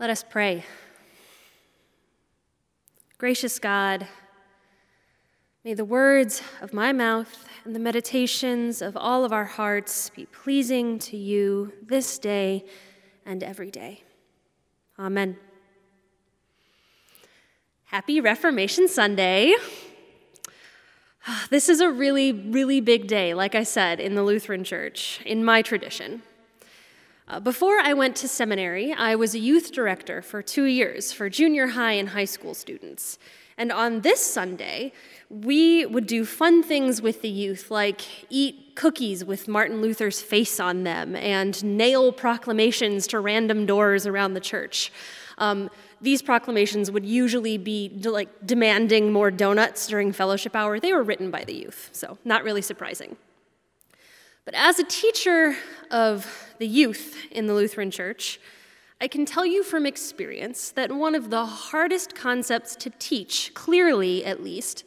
Let us pray. Gracious God, may the words of my mouth and the meditations of all of our hearts be pleasing to you this day and every day. Amen. Happy Reformation Sunday. This is a really, really big day, like I said, in the Lutheran Church, in my tradition. Uh, before I went to seminary, I was a youth director for two years for junior high and high school students. And on this Sunday, we would do fun things with the youth, like eat cookies with Martin Luther's face on them and nail proclamations to random doors around the church. Um, these proclamations would usually be like demanding more donuts during fellowship hour. They were written by the youth, so not really surprising. But as a teacher of the youth in the Lutheran Church, I can tell you from experience that one of the hardest concepts to teach, clearly at least,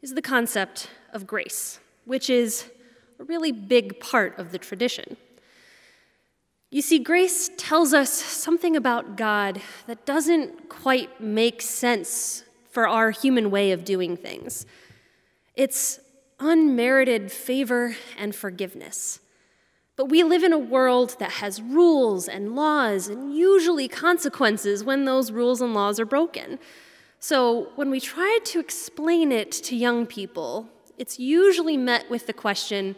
is the concept of grace, which is a really big part of the tradition. You see, grace tells us something about God that doesn't quite make sense for our human way of doing things. It's unmerited favor and forgiveness. But we live in a world that has rules and laws and usually consequences when those rules and laws are broken. So when we try to explain it to young people, it's usually met with the question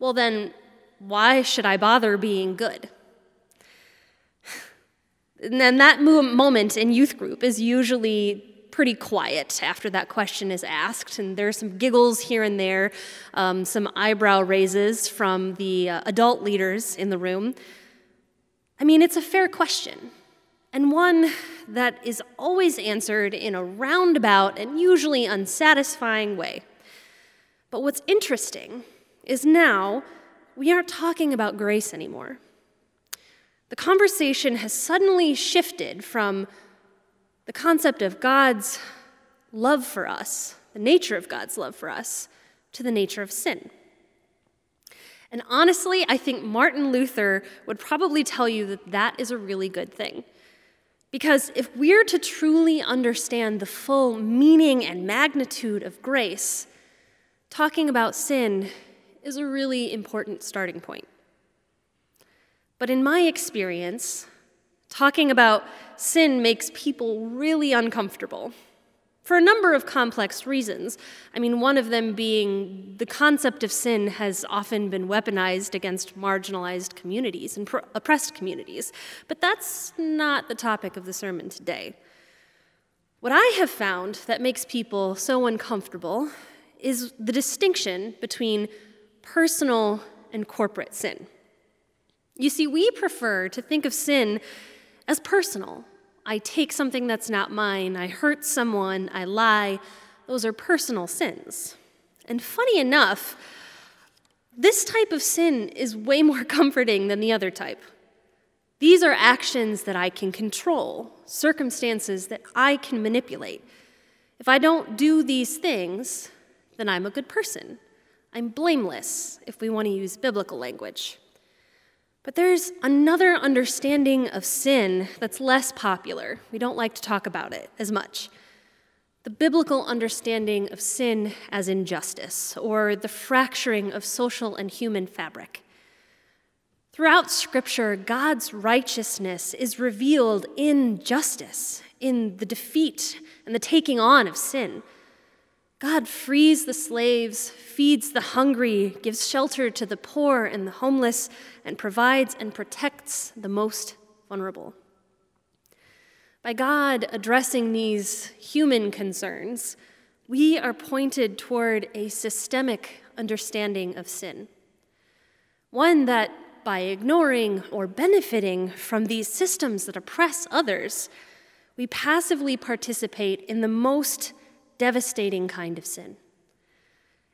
well, then, why should I bother being good? And then that moment in youth group is usually pretty quiet after that question is asked, and there's some giggles here and there, um, some eyebrow raises from the uh, adult leaders in the room. I mean, it's a fair question, and one that is always answered in a roundabout and usually unsatisfying way. But what's interesting is now we aren't talking about grace anymore. The conversation has suddenly shifted from the concept of God's love for us, the nature of God's love for us, to the nature of sin. And honestly, I think Martin Luther would probably tell you that that is a really good thing. Because if we're to truly understand the full meaning and magnitude of grace, talking about sin is a really important starting point. But in my experience, Talking about sin makes people really uncomfortable for a number of complex reasons. I mean, one of them being the concept of sin has often been weaponized against marginalized communities and oppressed communities. But that's not the topic of the sermon today. What I have found that makes people so uncomfortable is the distinction between personal and corporate sin. You see, we prefer to think of sin as personal. I take something that's not mine, I hurt someone, I lie. Those are personal sins. And funny enough, this type of sin is way more comforting than the other type. These are actions that I can control, circumstances that I can manipulate. If I don't do these things, then I'm a good person. I'm blameless, if we want to use biblical language. But there's another understanding of sin that's less popular. We don't like to talk about it as much. The biblical understanding of sin as injustice, or the fracturing of social and human fabric. Throughout Scripture, God's righteousness is revealed in justice, in the defeat and the taking on of sin. God frees the slaves, feeds the hungry, gives shelter to the poor and the homeless, and provides and protects the most vulnerable. By God addressing these human concerns, we are pointed toward a systemic understanding of sin. One that, by ignoring or benefiting from these systems that oppress others, we passively participate in the most devastating kind of sin.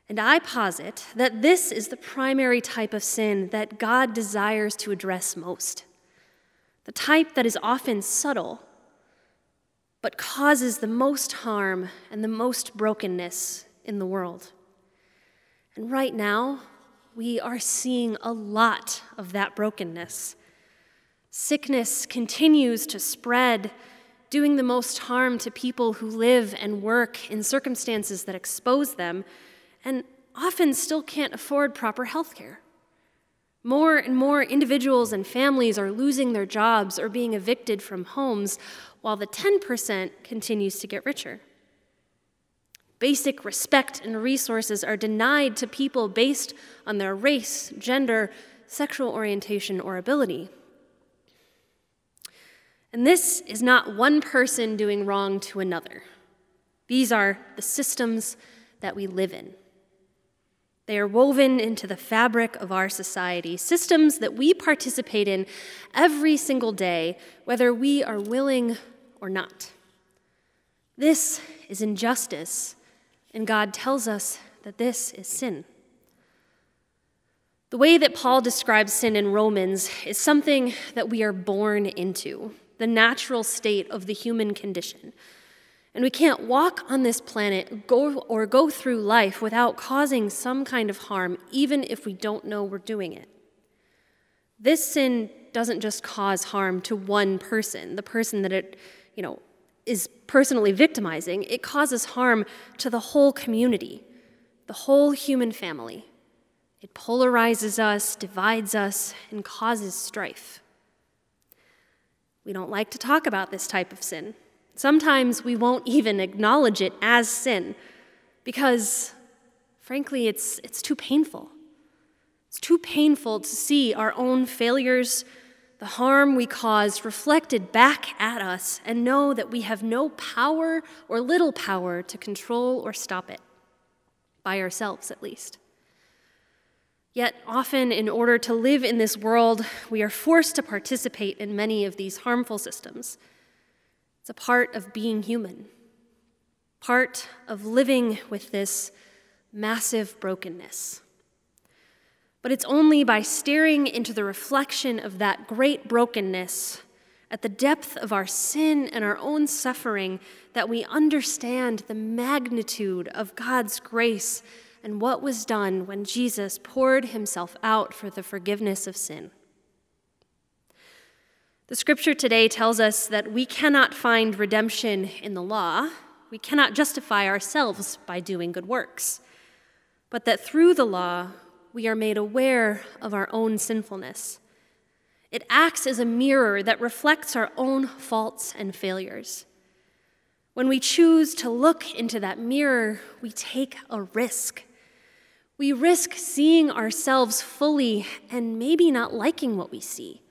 And I posit that this is the primary type of sin that God desires to address most. The type that is often subtle, but causes the most harm and the most brokenness in the world. And right now, we are seeing a lot of that brokenness. Sickness continues to spread, doing the most harm to people who live and work in circumstances that expose them and often still can't afford proper health care. More and more individuals and families are losing their jobs or being evicted from homes, while the 10% continues to get richer. Basic respect and resources are denied to people based on their race, gender, sexual orientation, or ability. And this is not one person doing wrong to another. These are the systems that we live in. They are woven into the fabric of our society, systems that we participate in every single day, whether we are willing or not. This is injustice, and God tells us that this is sin. The way that Paul describes sin in Romans is something that we are born into, the natural state of the human condition. And we can't walk on this planet go, or go through life without causing some kind of harm, even if we don't know we're doing it. This sin doesn't just cause harm to one person, the person that it, you know, is personally victimizing. It causes harm to the whole community, the whole human family. It polarizes us, divides us, and causes strife. We don't like to talk about this type of sin. Sometimes we won't even acknowledge it as sin because, frankly, it's, it's too painful. It's too painful to see our own failures, the harm we cause reflected back at us, and know that we have no power or little power to control or stop it, by ourselves at least. Yet, often, in order to live in this world, we are forced to participate in many of these harmful systems. It's a part of being human, part of living with this massive brokenness. But it's only by staring into the reflection of that great brokenness at the depth of our sin and our own suffering that we understand the magnitude of God's grace and what was done when Jesus poured himself out for the forgiveness of sin. The scripture today tells us that we cannot find redemption in the law. We cannot justify ourselves by doing good works, but that through the law, we are made aware of our own sinfulness. It acts as a mirror that reflects our own faults and failures. When we choose to look into that mirror, we take a risk. We risk seeing ourselves fully and maybe not liking what we see.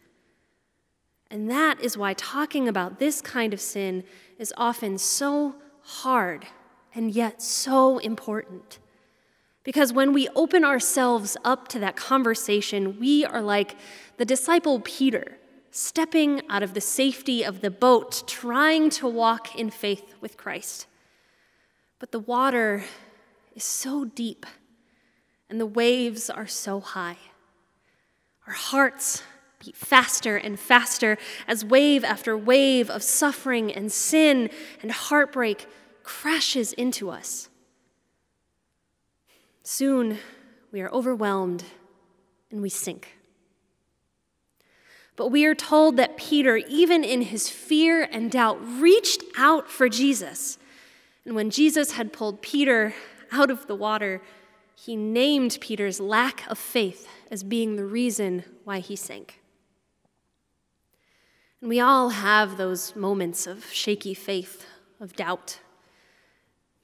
And that is why talking about this kind of sin is often so hard and yet so important. Because when we open ourselves up to that conversation, we are like the disciple Peter, stepping out of the safety of the boat, trying to walk in faith with Christ. But the water is so deep and the waves are so high. Our hearts beat faster and faster as wave after wave of suffering and sin and heartbreak crashes into us. Soon we are overwhelmed and we sink. But we are told that Peter, even in his fear and doubt, reached out for Jesus. And when Jesus had pulled Peter out of the water, he named Peter's lack of faith as being the reason why he sank. And we all have those moments of shaky faith, of doubt.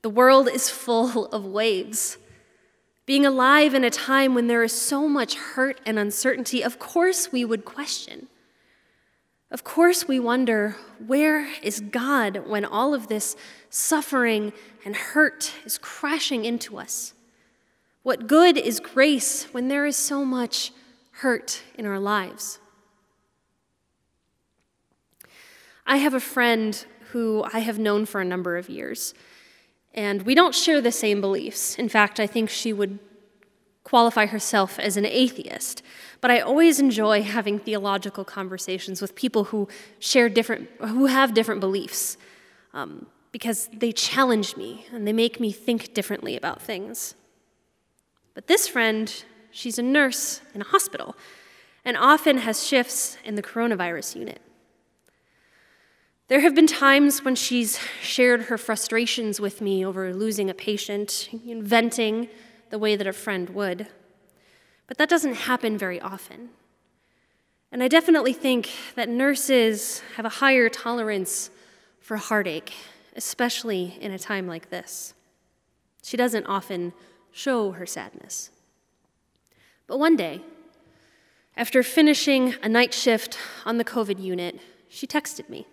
The world is full of waves. Being alive in a time when there is so much hurt and uncertainty, of course we would question. Of course, we wonder where is God when all of this suffering and hurt is crashing into us? What good is grace when there is so much hurt in our lives? I have a friend who I have known for a number of years, and we don't share the same beliefs. In fact, I think she would qualify herself as an atheist. But I always enjoy having theological conversations with people who share different, who have different beliefs, um, because they challenge me and they make me think differently about things. But this friend, she's a nurse in a hospital, and often has shifts in the coronavirus unit. There have been times when she's shared her frustrations with me over losing a patient, venting the way that a friend would. But that doesn't happen very often. And I definitely think that nurses have a higher tolerance for heartache, especially in a time like this. She doesn't often show her sadness. But one day, after finishing a night shift on the COVID unit, she texted me.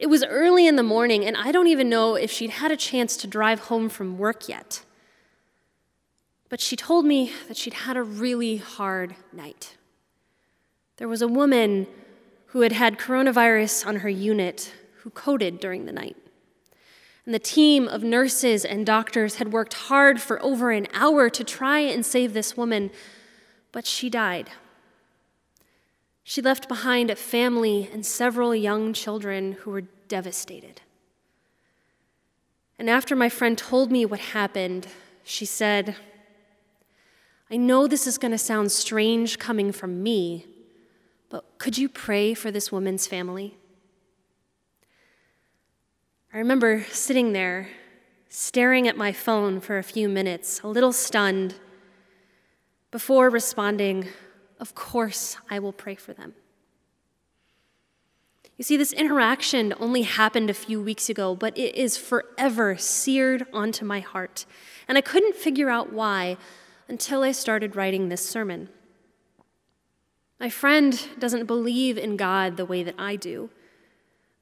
It was early in the morning, and I don't even know if she'd had a chance to drive home from work yet. But she told me that she'd had a really hard night. There was a woman who had had coronavirus on her unit who coded during the night. And the team of nurses and doctors had worked hard for over an hour to try and save this woman, but she died. She left behind a family and several young children who were devastated. And after my friend told me what happened, she said, I know this is going to sound strange coming from me, but could you pray for this woman's family? I remember sitting there, staring at my phone for a few minutes, a little stunned, before responding, Of course, I will pray for them. You see, this interaction only happened a few weeks ago, but it is forever seared onto my heart. And I couldn't figure out why until I started writing this sermon. My friend doesn't believe in God the way that I do,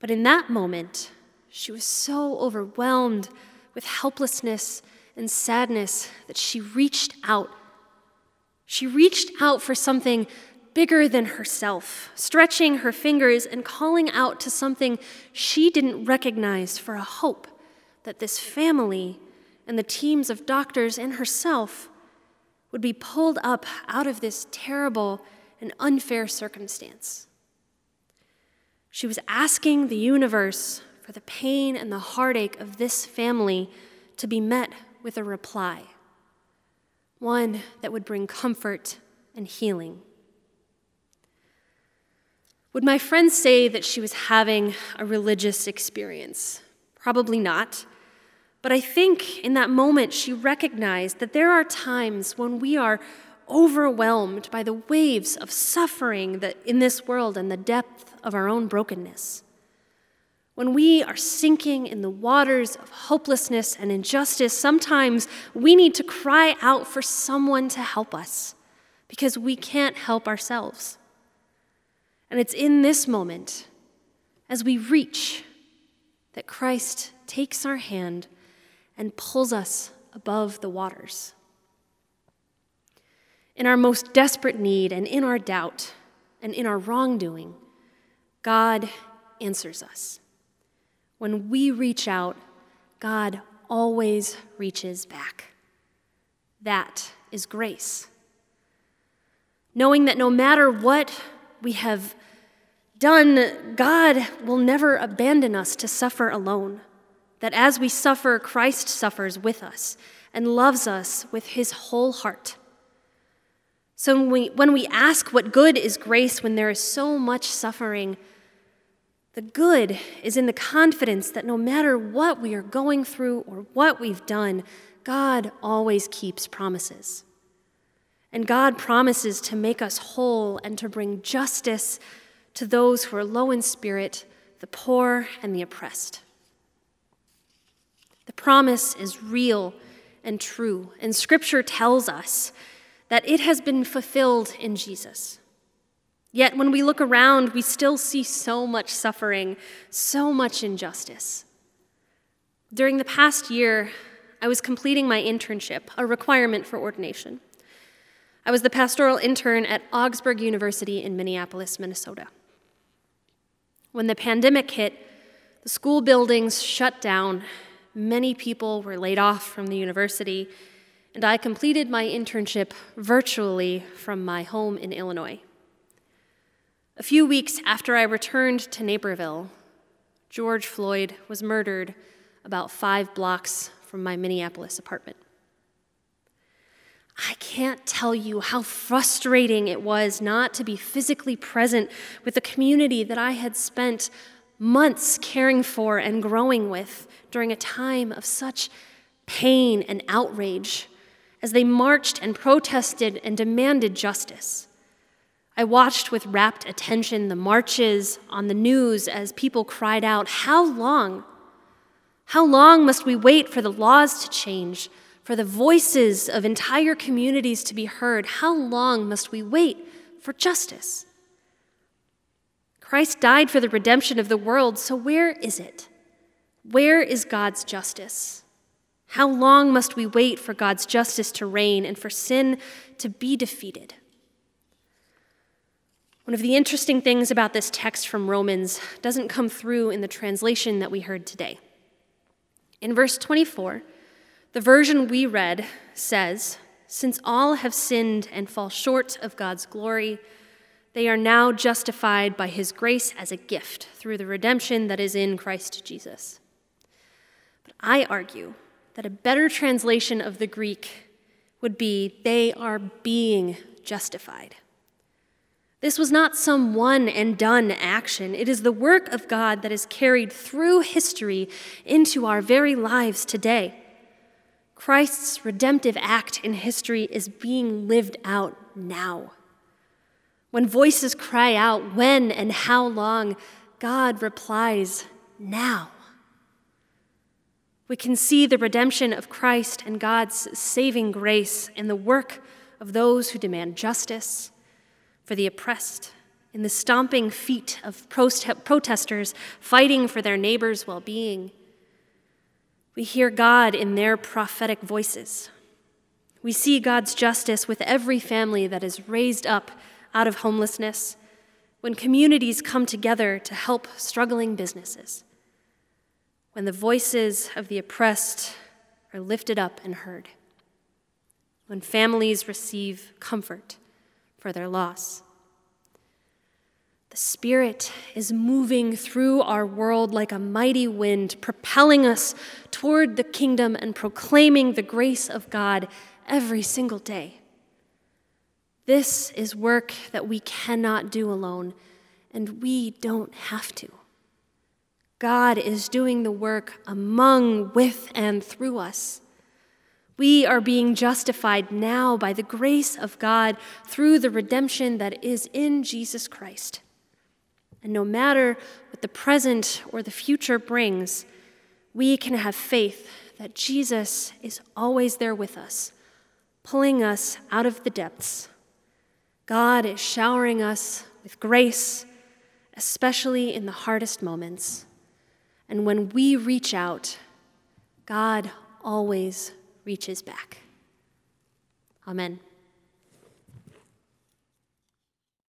but in that moment, she was so overwhelmed with helplessness and sadness that she reached out. She reached out for something bigger than herself, stretching her fingers and calling out to something she didn't recognize for a hope that this family and the teams of doctors and herself would be pulled up out of this terrible and unfair circumstance. She was asking the universe for the pain and the heartache of this family to be met with a reply, one that would bring comfort and healing. Would my friend say that she was having a religious experience? Probably not. But I think in that moment she recognized that there are times when we are overwhelmed by the waves of suffering that in this world and the depth of our own brokenness. When we are sinking in the waters of hopelessness and injustice, sometimes we need to cry out for someone to help us because we can't help ourselves. And it's in this moment, as we reach, that Christ takes our hand and pulls us above the waters. In our most desperate need and in our doubt and in our wrongdoing, God answers us. When we reach out, God always reaches back. That is grace. Knowing that no matter what we have done, God will never abandon us to suffer alone. That as we suffer, Christ suffers with us and loves us with his whole heart. So when we, when we ask what good is grace when there is so much suffering, the good is in the confidence that no matter what we are going through or what we've done, God always keeps promises. And God promises to make us whole and to bring justice to those who are low in spirit, the poor, and the oppressed. The promise is real and true, and Scripture tells us that it has been fulfilled in Jesus. Yet when we look around, we still see so much suffering, so much injustice. During the past year, I was completing my internship, a requirement for ordination. I was the pastoral intern at Augsburg University in Minneapolis, Minnesota. When the pandemic hit, the school buildings shut down, many people were laid off from the university, and I completed my internship virtually from my home in Illinois. A few weeks after I returned to Naperville, George Floyd was murdered about five blocks from my Minneapolis apartment. I can't tell you how frustrating it was not to be physically present with the community that I had spent months caring for and growing with during a time of such pain and outrage as they marched and protested and demanded justice. I watched with rapt attention the marches on the news as people cried out, How long? How long must we wait for the laws to change? for the voices of entire communities to be heard, how long must we wait for justice? Christ died for the redemption of the world, so where is it? Where is God's justice? How long must we wait for God's justice to reign and for sin to be defeated? One of the interesting things about this text from Romans doesn't come through in the translation that we heard today. In verse 24, the version we read says, Since all have sinned and fall short of God's glory, they are now justified by his grace as a gift through the redemption that is in Christ Jesus. But I argue that a better translation of the Greek would be, They are being justified. This was not some one and done action. It is the work of God that is carried through history into our very lives today. Christ's redemptive act in history is being lived out now. When voices cry out, when and how long, God replies, now. We can see the redemption of Christ and God's saving grace in the work of those who demand justice for the oppressed, in the stomping feet of protesters fighting for their neighbors' well being we hear God in their prophetic voices. We see God's justice with every family that is raised up out of homelessness, when communities come together to help struggling businesses, when the voices of the oppressed are lifted up and heard, when families receive comfort for their loss. The Spirit is moving through our world like a mighty wind, propelling us toward the kingdom and proclaiming the grace of God every single day. This is work that we cannot do alone, and we don't have to. God is doing the work among, with, and through us. We are being justified now by the grace of God through the redemption that is in Jesus Christ. And no matter what the present or the future brings, we can have faith that Jesus is always there with us, pulling us out of the depths. God is showering us with grace, especially in the hardest moments. And when we reach out, God always reaches back. Amen.